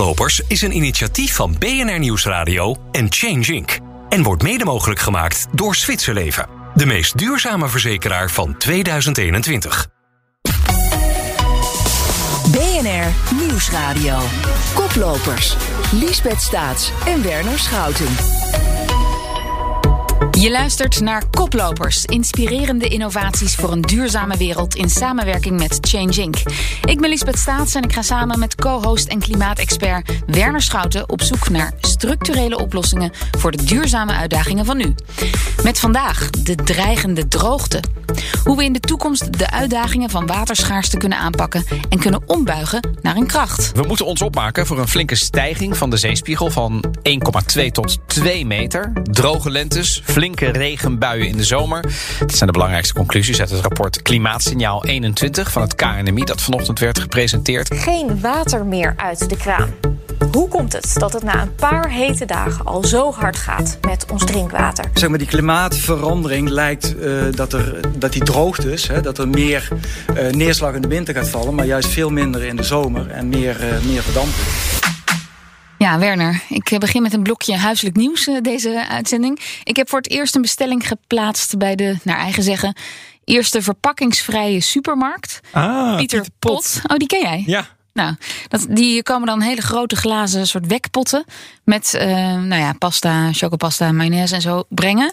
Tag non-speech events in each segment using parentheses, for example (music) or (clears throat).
Koplopers is een initiatief van BNR Nieuwsradio en Change Inc. En wordt mede mogelijk gemaakt door Zwitserleven, de meest duurzame verzekeraar van 2021. BNR Nieuwsradio. Koplopers. Liesbeth Staats en Werner Schouten. Je luistert naar Koplopers, inspirerende innovaties voor een duurzame wereld in samenwerking met Change Inc. Ik ben Lisbeth Staats en ik ga samen met co-host en klimaatexpert Werner Schouten op zoek naar structurele oplossingen voor de duurzame uitdagingen van nu. Met vandaag de dreigende droogte. Hoe we in de toekomst de uitdagingen van waterschaarste kunnen aanpakken en kunnen ombuigen naar een kracht. We moeten ons opmaken voor een flinke stijging van de zeespiegel van 1,2 tot 2 meter. Droge lentes, flinke regenbuien in de zomer. Dit zijn de belangrijkste conclusies uit het rapport Klimaatsignaal 21 van het KNMI dat vanochtend werd gepresenteerd. Geen water meer uit de kraan. Hoe komt het dat het na een paar hete dagen al zo hard gaat met ons drinkwater? Zeg maar, die klimaatverandering lijkt uh, dat, er, dat die droogtes, hè, dat er meer uh, neerslag in de winter gaat vallen, maar juist veel minder in de zomer en meer, uh, meer verdamping. Ja, Werner, ik begin met een blokje huiselijk nieuws deze uitzending. Ik heb voor het eerst een bestelling geplaatst bij de, naar eigen zeggen, eerste verpakkingsvrije supermarkt. Ah, Pieter, Pieter Pot. Pot. Oh, die ken jij? Ja. Nou, dat, die komen dan hele grote glazen soort wekpotten met uh, nou ja, pasta, chocopasta, mayonaise en zo brengen.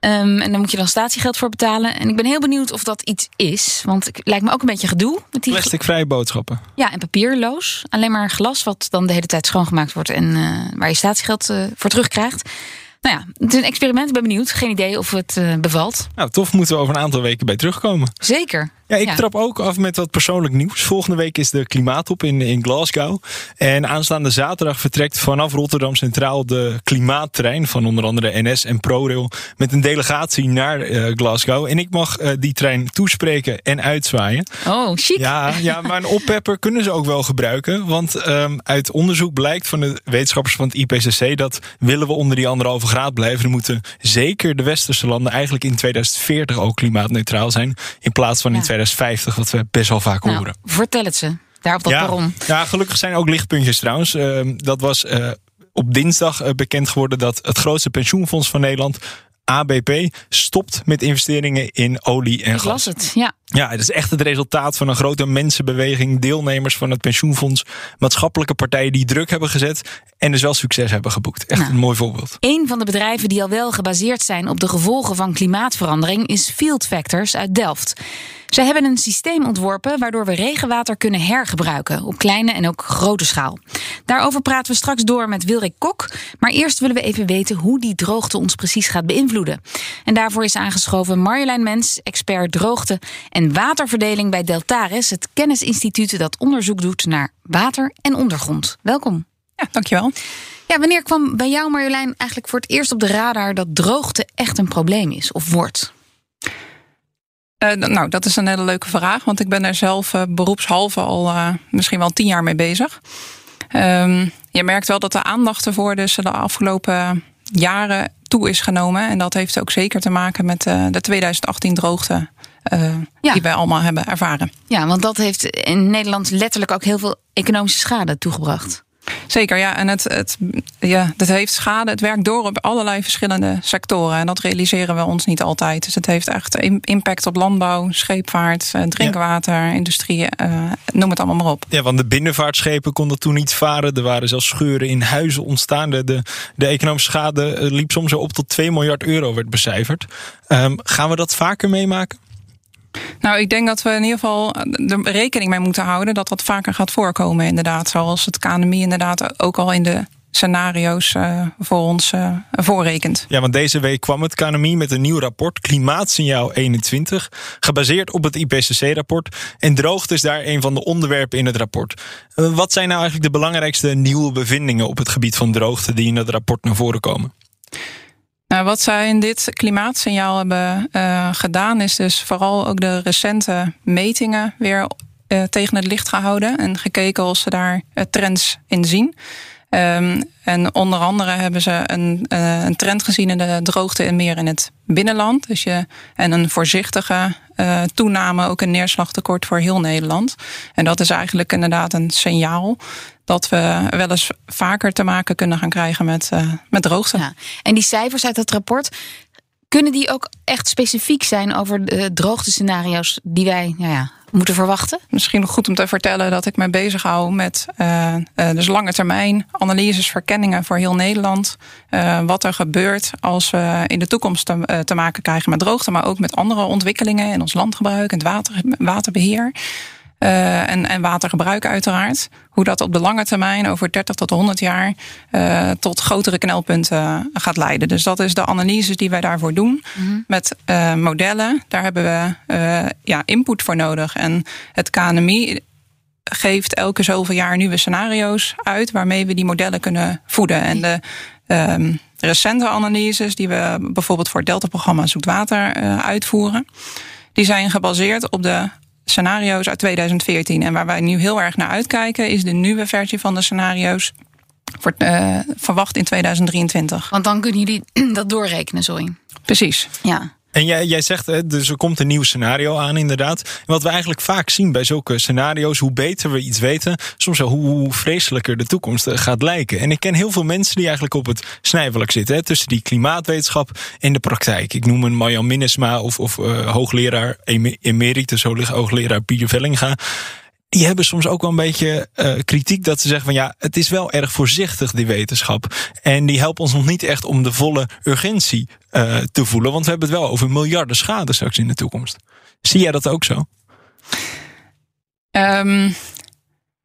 Um, en daar moet je dan statiegeld voor betalen. En ik ben heel benieuwd of dat iets is. Want het lijkt me ook een beetje gedoe. Met die Plasticvrije boodschappen. Ja, en papierloos. Alleen maar glas wat dan de hele tijd schoongemaakt wordt. En uh, waar je statiegeld uh, voor terugkrijgt. Nou ja, het is een experiment. Ik ben benieuwd. Geen idee of het uh, bevalt. Nou, tof. Moeten we over een aantal weken bij terugkomen. Zeker. Ja, ik ja. trap ook af met wat persoonlijk nieuws. Volgende week is de klimaattop in, in Glasgow. En aanstaande zaterdag vertrekt vanaf Rotterdam Centraal de klimaattrein van onder andere NS en ProRail met een delegatie naar uh, Glasgow. En ik mag uh, die trein toespreken en uitzwaaien. Oh, chic. Ja, ja maar een oppepper kunnen ze ook wel gebruiken. Want um, uit onderzoek blijkt van de wetenschappers van het IPCC dat willen we onder die anderhalve graad blijven, dan moeten zeker de westerse landen eigenlijk in 2040 ook klimaatneutraal zijn. In plaats van ja. in 2050, wat we best wel vaak nou, horen. Vertel het ze, daar op dat ja, perron. Ja, gelukkig zijn ook lichtpuntjes trouwens. Uh, dat was uh, op dinsdag uh, bekend geworden dat het grootste pensioenfonds van Nederland ABP stopt met investeringen in olie en Ik gas. het, ja. Ja, het is echt het resultaat van een grote mensenbeweging, deelnemers van het pensioenfonds, maatschappelijke partijen die druk hebben gezet en dus wel succes hebben geboekt. Echt Nou. een mooi voorbeeld. Een van de bedrijven die al wel gebaseerd zijn op de gevolgen van klimaatverandering is Field Factors uit Delft. Zij hebben een systeem ontworpen waardoor we regenwater kunnen hergebruiken op kleine en ook grote schaal. Daarover praten we straks door met Wilrik Kok. Maar eerst willen we even weten hoe die droogte ons precies gaat beïnvloeden. En daarvoor is aangeschoven Marjolein Mens, expert droogte en waterverdeling bij Deltaris, het kennisinstituut dat onderzoek doet naar water en ondergrond. Welkom. Ja, dankjewel. Ja, wanneer kwam bij jou, Marjolein, eigenlijk voor het eerst op de radar dat droogte echt een probleem is of wordt? Uh, nou, dat is een hele leuke vraag, want ik ben er zelf uh, beroepshalve al uh, misschien wel tien jaar mee bezig. Um, je merkt wel dat de aandacht ervoor dus de afgelopen jaren toe is genomen. En dat heeft ook zeker te maken met de 2018 droogte ja. die wij allemaal hebben ervaren. Ja, want dat heeft in Nederland letterlijk ook heel veel economische schade toegebracht. Zeker, ja. En het, het, ja, dat heeft schade. Het werkt door op allerlei verschillende sectoren. En dat realiseren we ons niet altijd. Dus het heeft echt impact op landbouw, scheepvaart, drinkwater, ja. industrie. Uh, noem het allemaal maar op. Ja, want de binnenvaartschepen konden toen niet varen. Er waren zelfs scheuren in huizen ontstaan. De, de, de economische schade liep soms op tot 2 miljard euro, werd becijferd. Um, gaan we dat vaker meemaken? Nou, ik denk dat we in ieder geval er rekening mee moeten houden dat dat vaker gaat voorkomen, inderdaad. Zoals het KNMI inderdaad ook al in de scenario's uh, voor ons uh, voorrekent. Ja, want deze week kwam het KNMI met een nieuw rapport, Klimaatsignaal 21, gebaseerd op het IPCC-rapport. En droogte is daar een van de onderwerpen in het rapport. Uh, wat zijn nou eigenlijk de belangrijkste nieuwe bevindingen op het gebied van droogte die in dat rapport naar voren komen? Nou, wat zij in dit klimaatsignaal hebben uh, gedaan, is dus vooral ook de recente metingen weer uh, tegen het licht gehouden en gekeken of ze daar uh, trends in zien. Um, en onder andere hebben ze een, een, trend gezien in de droogte en meer in het binnenland. Dus je, en een voorzichtige toename ook een neerslagtekort voor heel Nederland. En dat is eigenlijk inderdaad een signaal dat we wel eens vaker te maken kunnen gaan krijgen met, uh, met droogte. Ja. En die cijfers uit het rapport, kunnen die ook echt specifiek zijn over de droogtescenario's die wij nou ja, moeten verwachten? Misschien nog goed om te vertellen dat ik me bezig hou met uh, uh, dus lange termijn analyses, verkenningen voor heel Nederland. Uh, wat er gebeurt als we in de toekomst te, te, maken krijgen met droogte, maar ook met andere ontwikkelingen in ons landgebruik en het water, waterbeheer. Uh, en, en watergebruik uiteraard. Hoe dat op de lange termijn, over 30 tot 100 jaar, uh, tot grotere knelpunten gaat leiden. Dus dat is de analyse die wij daarvoor doen. Mm -hmm. Met uh, modellen. Daar hebben we ja, input voor nodig. En het KNMI geeft elke zoveel jaar nieuwe scenario's uit waarmee we die modellen kunnen voeden. En de um, recente analyses die we bijvoorbeeld voor het Delta-programma Zoetwater uitvoeren, die zijn gebaseerd op de scenario's uit 2014. En waar wij nu heel erg naar uitkijken, is de nieuwe versie van de scenario's. Voor, uh, verwacht in 2023. Want dan kunnen jullie (clears throat) dat doorrekenen, sorry. Precies. Ja. En jij, jij zegt, dus er komt een nieuw scenario aan, inderdaad. En wat we eigenlijk vaak zien bij zulke scenario's, hoe beter we iets weten, soms wel hoe vreselijker de toekomst eh, gaat lijken. En ik ken heel veel mensen die eigenlijk op het snijvlak zitten, hè, tussen die klimaatwetenschap en de praktijk. Ik noem een Marjan Minnesma of, of uh, hoogleraar emeritus, hoogleraar Pieter Vellinga die hebben soms ook wel een beetje uh, kritiek dat ze zeggen van ja, het is wel erg voorzichtig die wetenschap. En die helpt ons nog niet echt om de volle urgentie uh, te voelen, want we hebben het wel over miljarden schade straks in de toekomst. Zie jij dat ook zo? Um,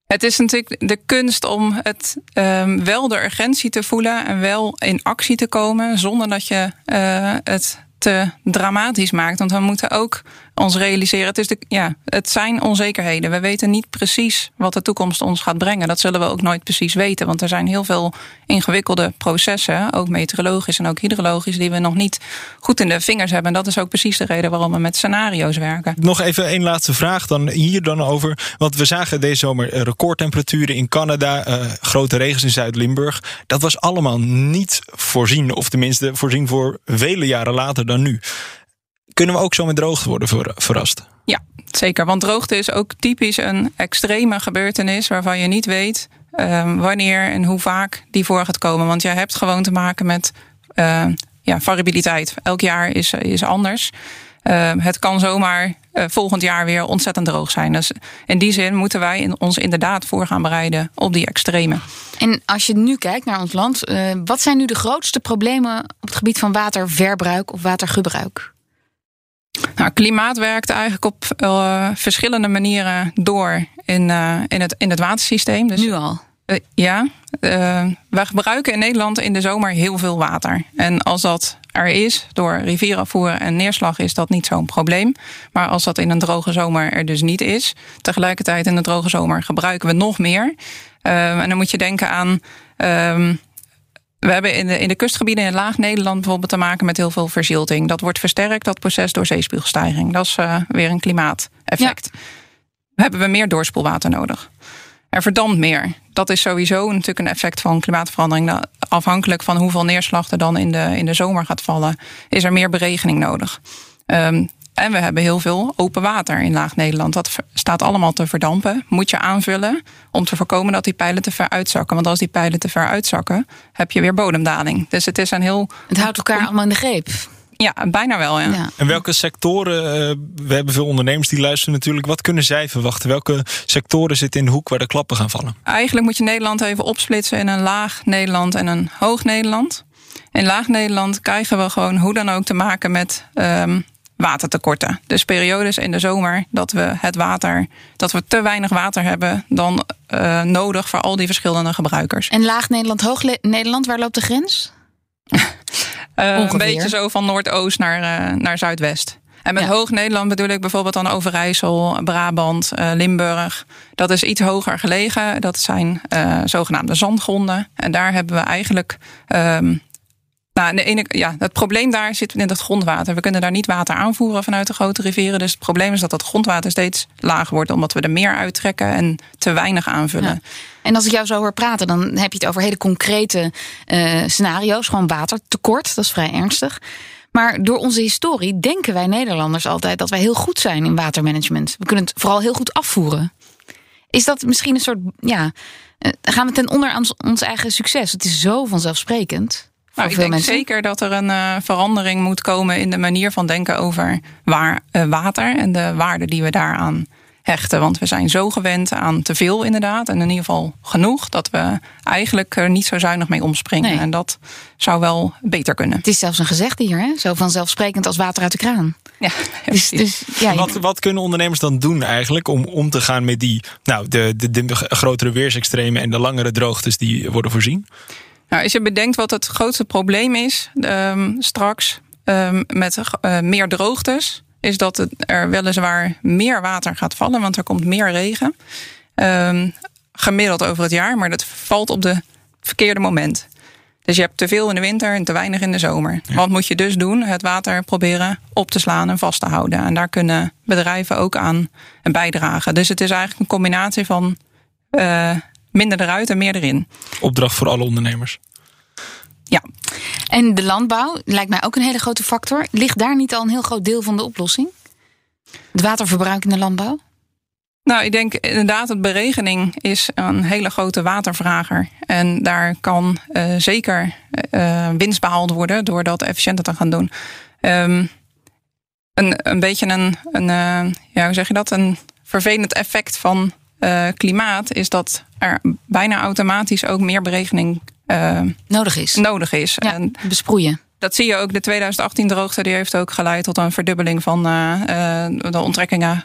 het is natuurlijk de kunst om het um, wel de urgentie te voelen en wel in actie te komen zonder dat je uh, het te dramatisch maakt. Want we moeten ook ons realiseren. Het, is de, ja, het zijn onzekerheden. We weten niet precies wat de toekomst ons gaat brengen. Dat zullen we ook nooit precies weten. Want er zijn heel veel ingewikkelde processen, ook meteorologisch en ook hydrologisch, die we nog niet goed in de vingers hebben. En dat is ook precies de reden waarom we met scenario's werken. Nog even één laatste vraag dan hier dan over. Want we zagen deze zomer recordtemperaturen in Canada, uh, grote regens in Zuid-Limburg. Dat was allemaal niet voorzien, of tenminste voorzien voor vele jaren later dan nu. Kunnen we ook zo met droogte worden verrast? Ja, zeker. Want droogte is ook typisch een extreme gebeurtenis waarvan je niet weet uh, wanneer en hoe vaak die voor gaat komen. Want je hebt gewoon te maken met uh, ja, variabiliteit. Elk jaar is, is anders. Uh, het kan zomaar uh, volgend jaar weer ontzettend droog zijn. Dus in die zin moeten wij ons inderdaad voor gaan bereiden op die extreme. En als je nu kijkt naar ons land, uh, wat zijn nu de grootste problemen op het gebied van waterverbruik of watergebruik? Nou, klimaat werkt eigenlijk op uh, verschillende manieren door in, uh, in, het, in het watersysteem. Dus, nu al? Uh, ja. wij gebruiken in Nederland in de zomer heel veel water. En als dat er is door rivierafvoer en neerslag, is dat niet zo'n probleem. Maar als dat in een droge zomer er dus niet is, tegelijkertijd in de droge zomer gebruiken we nog meer. en dan moet je denken aan. Um, we hebben in de, in de kustgebieden in Laag Nederland bijvoorbeeld te maken met heel veel verzilting. Dat wordt versterkt, dat proces door zeespiegelstijging. Dat is uh, weer een klimaateffect. Ja. We hebben we meer doorspoelwater nodig. Er verdampt meer. Dat is sowieso natuurlijk een effect van klimaatverandering. Afhankelijk van hoeveel neerslag er dan in de, in de zomer gaat vallen, is er meer beregening nodig. Um, en we hebben heel veel open water in Laag Nederland. Dat staat allemaal te verdampen. Moet je aanvullen om te voorkomen dat die pijlen te ver uitzakken. Want als die pijlen te ver uitzakken, heb je weer bodemdaling. Dus het is een heel. Het houdt elkaar allemaal in de greep. Ja, bijna wel. Ja. ja. En welke sectoren, uh, we hebben veel ondernemers die luisteren natuurlijk. Wat kunnen zij verwachten? Welke sectoren zitten in de hoek waar de klappen gaan vallen? Eigenlijk moet je Nederland even opsplitsen in een laag Nederland en een hoog Nederland. In laag Nederland krijgen we gewoon hoe dan ook te maken met um, watertekorten. Dus periodes in de zomer dat we het water, dat we te weinig water hebben dan uh, nodig voor al die verschillende gebruikers. En laag Nederland, hoog Nederland, waar loopt de grens? uh, (laughs) een beetje zo van noordoost naar, uh, naar zuidwest. En met ja. hoog Nederland bedoel ik bijvoorbeeld dan Overijssel, Brabant, uh, Limburg. Dat is iets hoger gelegen. Dat zijn uh, zogenaamde zandgronden. En daar hebben we eigenlijk um, nou, ja, het probleem daar zit in het grondwater. We kunnen daar niet water aanvoeren vanuit de grote rivieren. Dus het probleem is dat het grondwater steeds lager wordt, omdat we er meer uittrekken en te weinig aanvullen. En als ik jou zo hoor praten, dan heb je het over hele concrete uh, scenario's. Gewoon watertekort, dat is vrij ernstig. Maar door onze historie denken wij Nederlanders altijd dat wij heel goed zijn in watermanagement. We kunnen het vooral heel goed afvoeren. Is dat misschien een soort, ja, eh, gaan we ten onder aan ons eigen succes? Het is zo vanzelfsprekend. Nou, ik denk mensen. zeker dat er een eh, verandering moet komen in de manier van denken over waar, eh, water en de waarde die we daaraan hechten. Want we zijn zo gewend aan te veel inderdaad. En in ieder geval genoeg dat we eigenlijk er niet zo zuinig mee omspringen. Nee. En dat zou wel beter kunnen. Het is zelfs een gezegde hier, hè? zo vanzelfsprekend als water uit de kraan. Ja, (laughs) Dus, dus ja, Wat, wat kunnen ondernemers dan doen eigenlijk om om te gaan met die nou, de, de, de grotere weersextremen en de langere droogtes die worden voorzien? Nou, als je bedenkt wat het grootste probleem is ehm, straks ehm, met eh, meer droogtes, is dat het er weliswaar meer water gaat vallen, want er komt meer regen. Ehm, gemiddeld over het jaar, maar dat valt op de verkeerde moment. Dus je hebt te veel in de winter en te weinig in de zomer. Wat moet je dus doen? Het water proberen op te slaan en vast te houden. En daar kunnen bedrijven ook aan bijdragen. Dus het is eigenlijk een combinatie van eh, minder eruit en meer erin. Opdracht voor alle ondernemers. Ja, En de landbouw lijkt mij ook een hele grote factor. Ligt daar niet al een heel groot deel van de oplossing? Het waterverbruik in de landbouw? Nou, ik denk inderdaad dat beregening is een hele grote watervrager. En daar kan eh, zeker eh, winst behaald worden door dat efficiënter te gaan doen. Ehm, een, een beetje een, een eh, ja, hoe zeg je dat? Een vervelend effect van eh, klimaat is dat er bijna automatisch ook meer berekening eh, Nodig is. nodig is. Ja, En besproeien. dat zie je ook. De 2018-droogte die heeft ook geleid tot een verdubbeling van eh, de onttrekkingen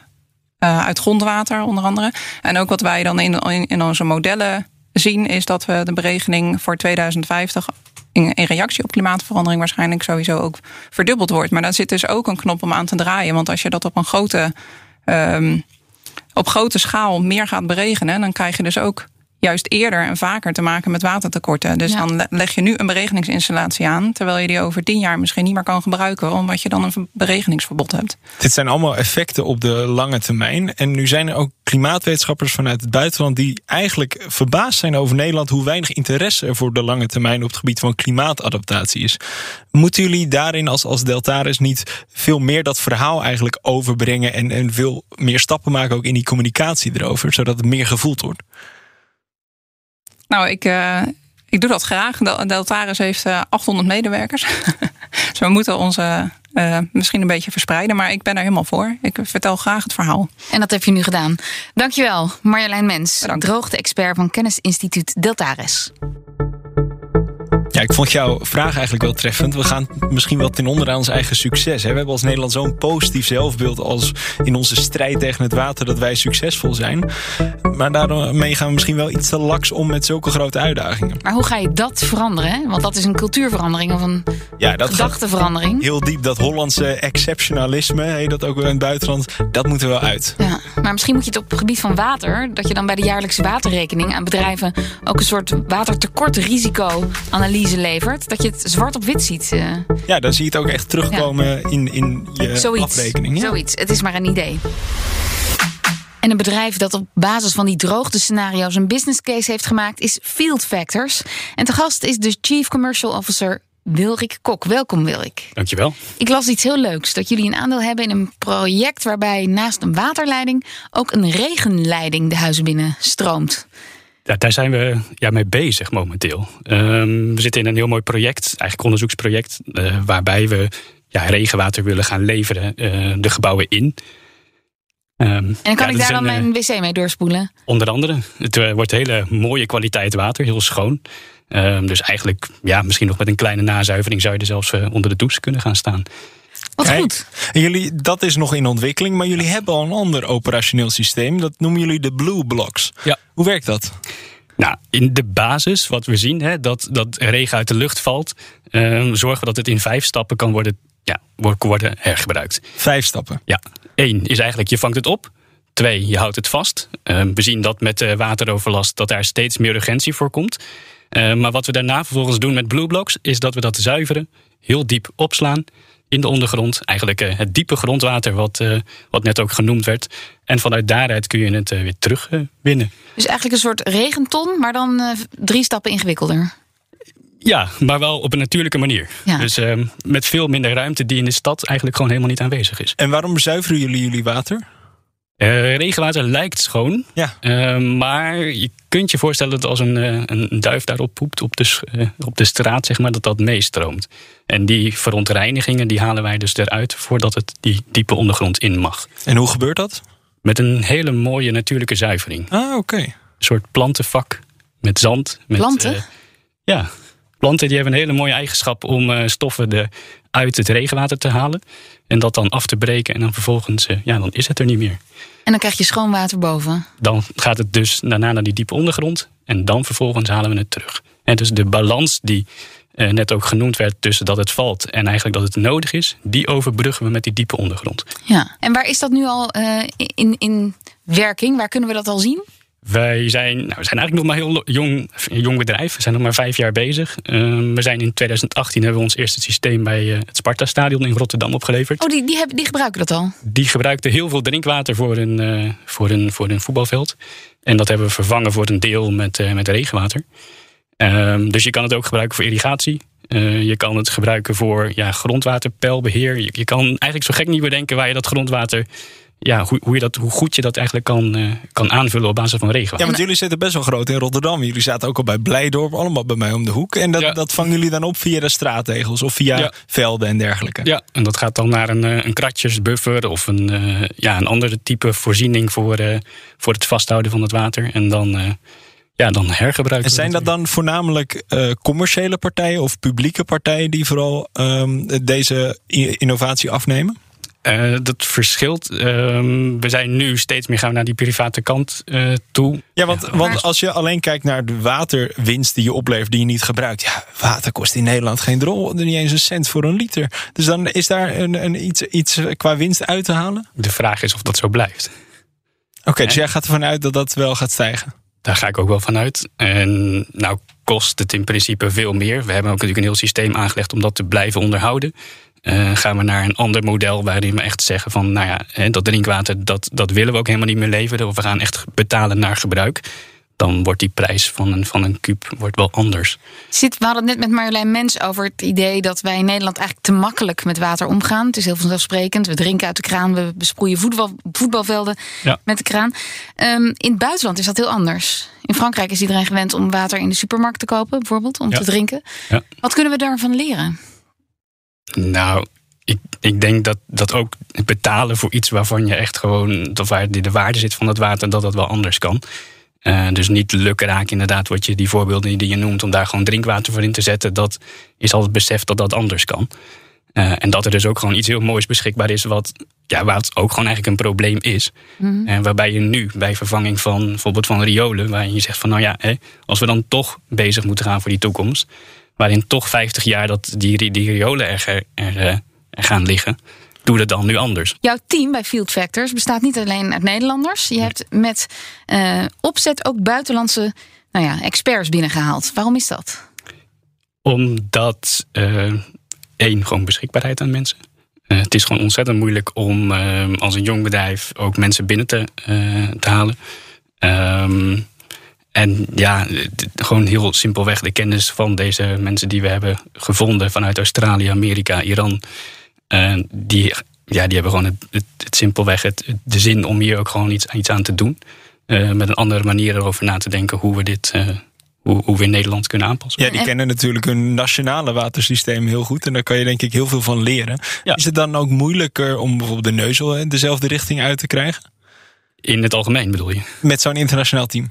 uit grondwater, onder andere. En ook wat wij dan in, in, onze modellen zien, is dat we de berekening voor 2050 in, in reactie op klimaatverandering waarschijnlijk sowieso ook verdubbeld wordt. Maar daar zit dus ook een knop om aan te draaien. Want als je dat op een grote, ehm, op grote schaal meer gaat beregenen, dan krijg je dus ook juist eerder en vaker te maken met watertekorten. Dus Ja. dan le- leg je nu een beregeningsinstallatie aan, terwijl je die over tien jaar misschien niet meer kan gebruiken, omdat je dan een beregeningsverbod hebt. Dit zijn allemaal effecten op de lange termijn. En nu zijn er ook klimaatwetenschappers vanuit het buitenland die eigenlijk verbaasd zijn over Nederland hoe weinig interesse er voor de lange termijn op het gebied van klimaatadaptatie is. Moeten jullie daarin als, als Deltaris niet veel meer dat verhaal eigenlijk overbrengen en, en veel meer stappen maken ook in die communicatie erover, zodat het meer gevoeld wordt? Nou, ik, eh, ik doe dat graag. Del- Deltaris heeft eh, 800 medewerkers. (laughs) dus we moeten onze eh, misschien een beetje verspreiden. Maar ik ben er helemaal voor. Ik vertel graag het verhaal. En dat heb je nu gedaan. Dankjewel, Marjolein Mens, droogte-expert van Kennisinstituut Deltares. Ja, ik vond jouw vraag eigenlijk wel treffend. We gaan misschien wel ten onder aan ons eigen succes. Hè? We hebben als Nederland zo'n positief zelfbeeld als in onze strijd tegen het water dat wij succesvol zijn. Maar daarmee gaan we misschien wel iets te laks om met zulke grote uitdagingen. Maar hoe ga je dat veranderen? hè? Want dat is een cultuurverandering of een Ja, dat gedachteverandering. heel diep. Dat Hollandse exceptionalisme, heet dat ook wel in het buitenland, dat moet er wel uit. Ja, maar misschien moet je het op het gebied van water, dat je dan bij de jaarlijkse waterrekening aan bedrijven ook een soort levert. Dat je het zwart op wit ziet. eh, Ja, dan zie je het ook echt terugkomen in, in je zoiets. afrekening. Ja. Zoiets. Het is maar een idee. En een bedrijf dat op basis van die droogtescenario's een business case heeft gemaakt is Field Factors. En te gast is de Chief Commercial Officer Wilrik Kok. Welkom Wilrik. Dankjewel. Ik las iets heel leuks. Dat jullie een aandeel hebben in een project waarbij naast een waterleiding ook een regenleiding de huizen binnen stroomt. Ja, daar zijn we ja, mee bezig momenteel. Ehm, we zitten in een heel mooi project, eigenlijk onderzoeksproject, eh, waarbij we ja, regenwater willen gaan leveren eh, de gebouwen in. Ehm, En dan kan ja, ik daar dan een, eh, mijn wc mee doorspoelen. Onder andere. Het wordt hele mooie kwaliteit water, heel schoon. Ehm, dus eigenlijk, ja, misschien nog met een kleine nazuivering zou je er zelfs onder de douche kunnen gaan staan. Wat Kijk, goed. En jullie, dat is nog in ontwikkeling, maar jullie hebben al een ander operationeel systeem. Dat noemen jullie de Blue Blocks. Ja. Hoe werkt dat? Nou, in de basis, wat we zien, hè, dat, dat regen uit de lucht valt, ehm, zorgen we dat het in vijf stappen kan worden, ja, wordt- worden hergebruikt. Vijf stappen. Ja, één is eigenlijk je vangt het op. Twee, je houdt het vast. Ehm, we zien dat met eh, wateroverlast dat daar steeds meer urgentie voor komt. Ehm, maar wat we daarna vervolgens doen met Blue Blocks is dat we dat zuiveren, heel diep opslaan in de ondergrond. Eigenlijk eh, het diepe grondwater wat, eh, wat net ook genoemd werd. En vanuit daaruit kun je het eh, weer terugwinnen. Dus eigenlijk een soort regenton, maar dan eh, drie stappen ingewikkelder. Ja, maar wel op een natuurlijke manier. Ja. Dus ehm, met veel minder ruimte die in de stad eigenlijk gewoon helemaal niet aanwezig is. En waarom zuiveren jullie jullie water? Uh, regenwater lijkt schoon. Ja. Uh, maar je kunt je voorstellen dat als een, uh, een duif daarop poept op de, op de straat, zeg maar, dat dat meestroomt. En die verontreinigingen die halen wij dus eruit voordat het die diepe ondergrond in mag. En hoe gebeurt dat? Met een hele mooie natuurlijke zuivering. Ah, oké. Een soort plantenvak met zand. Met, Planten? ja, planten die hebben een hele mooie eigenschap om stoffen de, uit het regenwater te halen. En dat dan af te breken en dan vervolgens, ja, dan is het er niet meer. En dan krijg je schoon water boven. Dan gaat het dus daarna naar die diepe ondergrond. En dan vervolgens halen we het terug. En dus de balans die eh, net ook genoemd werd tussen dat het valt en eigenlijk dat het nodig is, die overbruggen we met die diepe ondergrond. Ja, en waar is dat nu al uh, in, in werking? Waar kunnen we dat al zien? Wij zijn, nou, we zijn eigenlijk nog maar heel jong, jong bedrijf. We zijn nog maar vijf jaar bezig. Uh, we zijn in 2018 hebben we ons eerste systeem bij uh, het Sparta-stadion in Rotterdam opgeleverd. Oh, die, die, hebben, die gebruiken dat al? Die gebruikten heel veel drinkwater voor een, uh, voor voor voetbalveld. En dat hebben we vervangen voor een deel met, met regenwater. Ehm, dus je kan het ook gebruiken voor irrigatie. je kan het gebruiken voor ja, grondwaterpeilbeheer. Je, je kan eigenlijk zo gek niet bedenken waar je dat grondwater ja, hoe, hoe, je dat, hoe goed je dat eigenlijk kan, uh, kan aanvullen op basis van regen. Ja, want jullie zitten best wel groot in Rotterdam. Jullie zaten ook al bij Blijdorp, allemaal bij mij om de hoek. En dat, ja. dat vangen jullie dan op via de straattegels of via ja. velden en dergelijke? Ja, en dat gaat dan naar een, een kratjesbuffer of een, uh, ja, een andere type voorziening voor, uh, voor het vasthouden van het water. En dan ja, dan hergebruiken. En zijn dat dan voornamelijk uh, commerciële partijen of publieke partijen die vooral um, deze innovatie afnemen? Uh, dat verschilt. Uh, we zijn nu steeds meer gaan naar die private kant uh, toe. Ja, want, ja. want als je alleen kijkt naar de waterwinst die je oplevert, die je niet gebruikt. Ja, water kost in Nederland geen drol, niet eens een cent voor een liter. Dus dan is daar een, een iets, iets qua winst uit te halen? De vraag is of dat zo blijft. Oké, okay, dus jij gaat ervan uit dat dat wel gaat stijgen? Daar ga ik ook wel van uit. En nou kost het in principe veel meer. We hebben ook natuurlijk een heel systeem aangelegd om dat te blijven onderhouden. Uh, gaan we naar een ander model waarin we echt zeggen van, nou ja, dat drinkwater, dat, dat willen we ook helemaal niet meer leveren. Of we gaan echt betalen naar gebruik. Dan wordt die prijs van een, van een kuub wordt wel anders. Zit, we hadden het net met Marjolein Mens over het idee dat wij in Nederland eigenlijk te makkelijk met water omgaan. Het is heel vanzelfsprekend. We drinken uit de kraan, we besproeien voetbal, voetbalvelden ja. met de kraan. Um, in het buitenland is dat heel anders. In Frankrijk is iedereen gewend om water in de supermarkt te kopen, bijvoorbeeld, om ja. te drinken. Ja. Wat kunnen we daarvan leren? Nou, ik, ik denk dat, dat ook betalen voor iets waarvan je echt gewoon, dat waar de waarde zit van het water, dat dat wel anders kan. Uh, dus niet lukraak inderdaad, wat je, die voorbeelden die je noemt, om daar gewoon drinkwater voor in te zetten, dat is al het besef dat dat anders kan. Uh, en dat er dus ook gewoon iets heel moois beschikbaar is, wat, ja, wat ook gewoon eigenlijk een probleem is. Mm -hmm. En waarbij je nu bij vervanging van bijvoorbeeld van riolen, waar je zegt van nou ja, hè, als we dan toch bezig moeten gaan voor die toekomst, waarin toch 50 jaar dat die, die riolen er, er, er, gaan liggen. Doe dat dan nu anders. Jouw team bij Field Factors bestaat niet alleen uit Nederlanders. Je hebt met uh, opzet ook buitenlandse nou ja, experts binnengehaald. Waarom is dat? Omdat uh, één, gewoon beschikbaarheid aan mensen. Uh, het is gewoon ontzettend moeilijk om als een jong bedrijf ook mensen binnen te, te halen. Um, en ja, gewoon heel simpelweg de kennis van deze mensen die we hebben gevonden vanuit Australië, Amerika, Iran. Uh, die, ja, die hebben gewoon het, het, het simpelweg het, de zin om hier ook gewoon iets, iets aan te doen. Uh, met een andere manier erover na te denken hoe we dit. Uh, hoe, hoe we in Nederland kunnen aanpassen. Ja, die kennen natuurlijk hun nationale watersysteem heel goed. En daar kan je denk ik heel veel van leren. Ja. Is het dan ook moeilijker om bijvoorbeeld de neuzel in dezelfde richting uit te krijgen? In het algemeen bedoel je? Met zo'n internationaal team?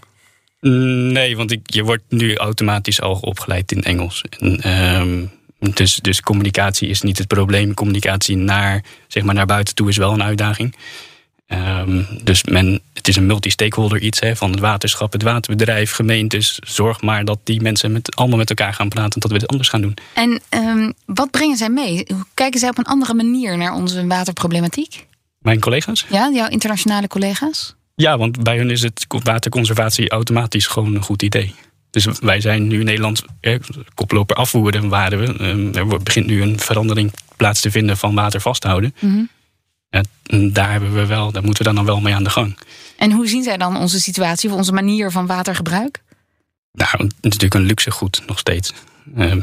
Nee, want ik, je wordt nu automatisch al opgeleid in Engels. En, um, dus, dus communicatie is niet het probleem. Communicatie naar, zeg maar, naar buiten toe is wel een uitdaging. Um, dus men, het is een multi-stakeholder iets hè, van het waterschap, het waterbedrijf, gemeentes. Zorg maar dat die mensen met, allemaal met elkaar gaan praten en dat we dit anders gaan doen. En um, wat brengen zij mee? Kijken zij op een andere manier naar onze waterproblematiek? Mijn collega's? Ja, jouw internationale collega's? Ja, want bij hun is het waterconservatie automatisch gewoon een goed idee. Dus wij zijn nu in Nederland eh, koploper afvoeren, waren we. Eh, er begint nu een verandering plaats te vinden van water vasthouden. Mm -hmm. en daar, hebben we wel, daar moeten we dan, dan wel mee aan de gang. En hoe zien zij dan onze situatie of onze manier van watergebruik? Nou, het is natuurlijk een luxe goed nog steeds. Uh,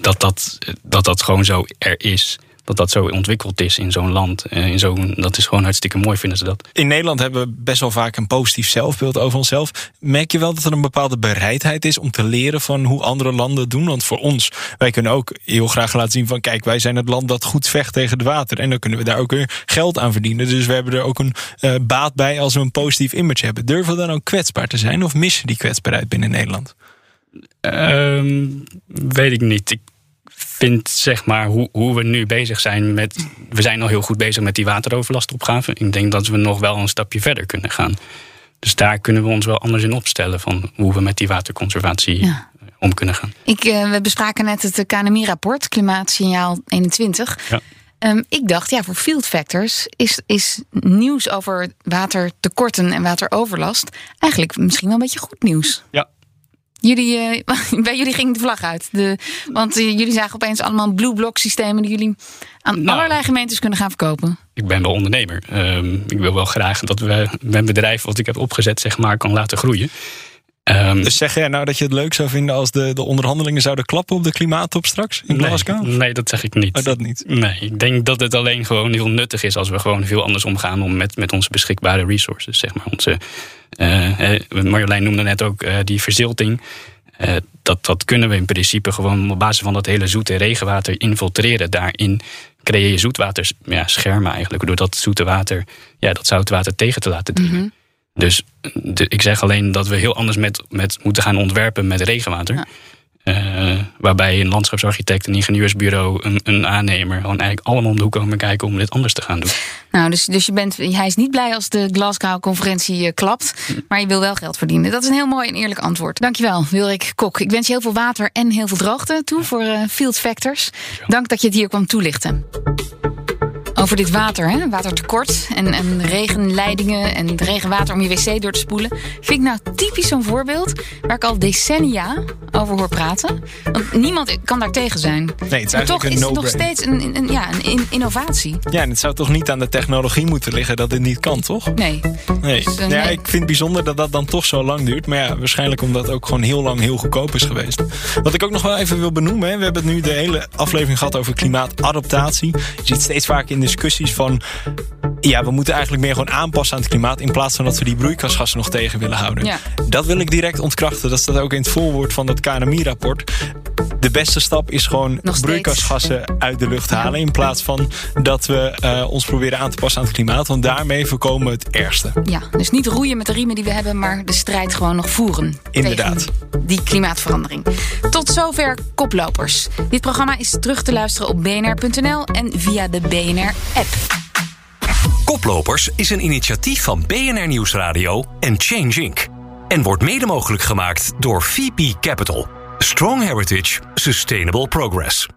dat, dat, dat dat gewoon zo er is. Dat dat zo ontwikkeld is in zo'n land. eh, in zo'n, dat is gewoon hartstikke mooi, vinden ze dat. In Nederland hebben we best wel vaak een positief zelfbeeld over onszelf. Merk je wel dat er een bepaalde bereidheid is om te leren van hoe andere landen doen? Want voor ons, wij kunnen ook heel graag laten zien van kijk, wij zijn het land dat goed vecht tegen het water. En dan kunnen we daar ook weer geld aan verdienen. Dus we hebben er ook een eh, baat bij als we een positief image hebben. Durven we dan ook kwetsbaar te zijn of missen die kwetsbaarheid binnen Nederland? Ehm, weet ik niet. Ik vind zeg maar hoe, hoe we nu bezig zijn met. We zijn al heel goed bezig met die wateroverlastopgave. Ik denk dat we nog wel een stapje verder kunnen gaan. Dus daar kunnen we ons wel anders in opstellen van hoe we met die waterconservatie Ja. eh, om kunnen gaan. Ik, eh, we bespraken net het KNMI-rapport, Klimaatsignaal 21. Ja. Ehm, ik dacht, ja, voor field factors is, is nieuws over watertekorten en wateroverlast eigenlijk misschien wel een beetje goed nieuws. Ja. Jullie, eh, (laughs) bij jullie ging de vlag uit. De, want eh, jullie zagen opeens allemaal blue block systemen die jullie aan Nou. allerlei gemeentes kunnen gaan verkopen. Ik ben wel ondernemer. Ehm, ik wil wel graag dat we mijn bedrijf wat ik heb opgezet zeg maar kan laten groeien. Ehm, Dus zeg jij nou dat je het leuk zou vinden als de, de onderhandelingen zouden klappen op de klimaattop straks in Glasgow? Nee, nee, dat zeg ik niet. Oh, dat niet. Nee, ik denk dat het alleen gewoon heel nuttig is als we gewoon veel anders omgaan om met, met onze beschikbare resources. Zeg maar. onze, eh, Marjolein noemde net ook eh, die verzilting. Eh, dat, dat kunnen we in principe gewoon op basis van dat hele zoete regenwater infiltreren. Daarin creëer je zoetwater ja, schermen eigenlijk. Door dat zoete water, ja, dat zoute water tegen te laten dringen. Dus de- ik zeg alleen dat we heel anders met, met moeten gaan ontwerpen met regenwater. Ja. Eh, waarbij een landschapsarchitect, een ingenieursbureau, een, een aannemer gewoon eigenlijk allemaal om de hoek komen kijken om dit anders te gaan doen. Nou, dus, dus je bent, hij is niet blij als de Glasgow-conferentie eh, klapt. Maar je wil wel geld verdienen. Dat is een heel mooi en eerlijk antwoord. Dankjewel, Wilrik Kok. Ik wens je heel veel water en heel veel droogte toe voor eh, Field Factors. Dank dat je het hier kwam toelichten. Over dit water, hè? watertekort en, en regenleidingen en regenwater om je wc door te spoelen. Vind ik nou typisch zo'n voorbeeld waar ik al decennia over hoor praten. Want niemand kan daar tegen zijn. Nee, het is maar eigenlijk toch een is het nog steeds een, een, ja, een in- innovatie. Ja, en het zou toch niet aan de technologie moeten liggen dat dit niet kan, toch? Nee. Nee. Dus, ja, nee. ik vind het bijzonder dat dat dan toch zo lang duurt. Maar ja, waarschijnlijk omdat het ook gewoon heel lang heel goedkoop is geweest. Wat ik ook nog wel even wil benoemen. Hè, we hebben het nu de hele aflevering gehad over klimaatadaptatie. Je ziet steeds vaak in discussies van... Ja, we moeten eigenlijk meer gewoon aanpassen aan het klimaat... in plaats van dat we die broeikasgassen nog tegen willen houden. Ja. Dat wil ik direct ontkrachten. Dat staat ook in het voorwoord van dat KNMI-rapport. De beste stap is gewoon broeikasgassen uit de lucht halen... in plaats van dat we eh, ons proberen aan te passen aan het klimaat. Want daarmee voorkomen we het ergste. Ja, dus niet roeien met de riemen die we hebben, maar de strijd gewoon nog voeren. Inderdaad. Tegen die klimaatverandering. Tot zover Koplopers. Dit programma is terug te luisteren op bnr.nl en via de BNR-app. Koplopers is een initiatief van BNR Nieuwsradio en Change Inc. En wordt mede mogelijk gemaakt door VP Capital. Strong Heritage, Sustainable Progress.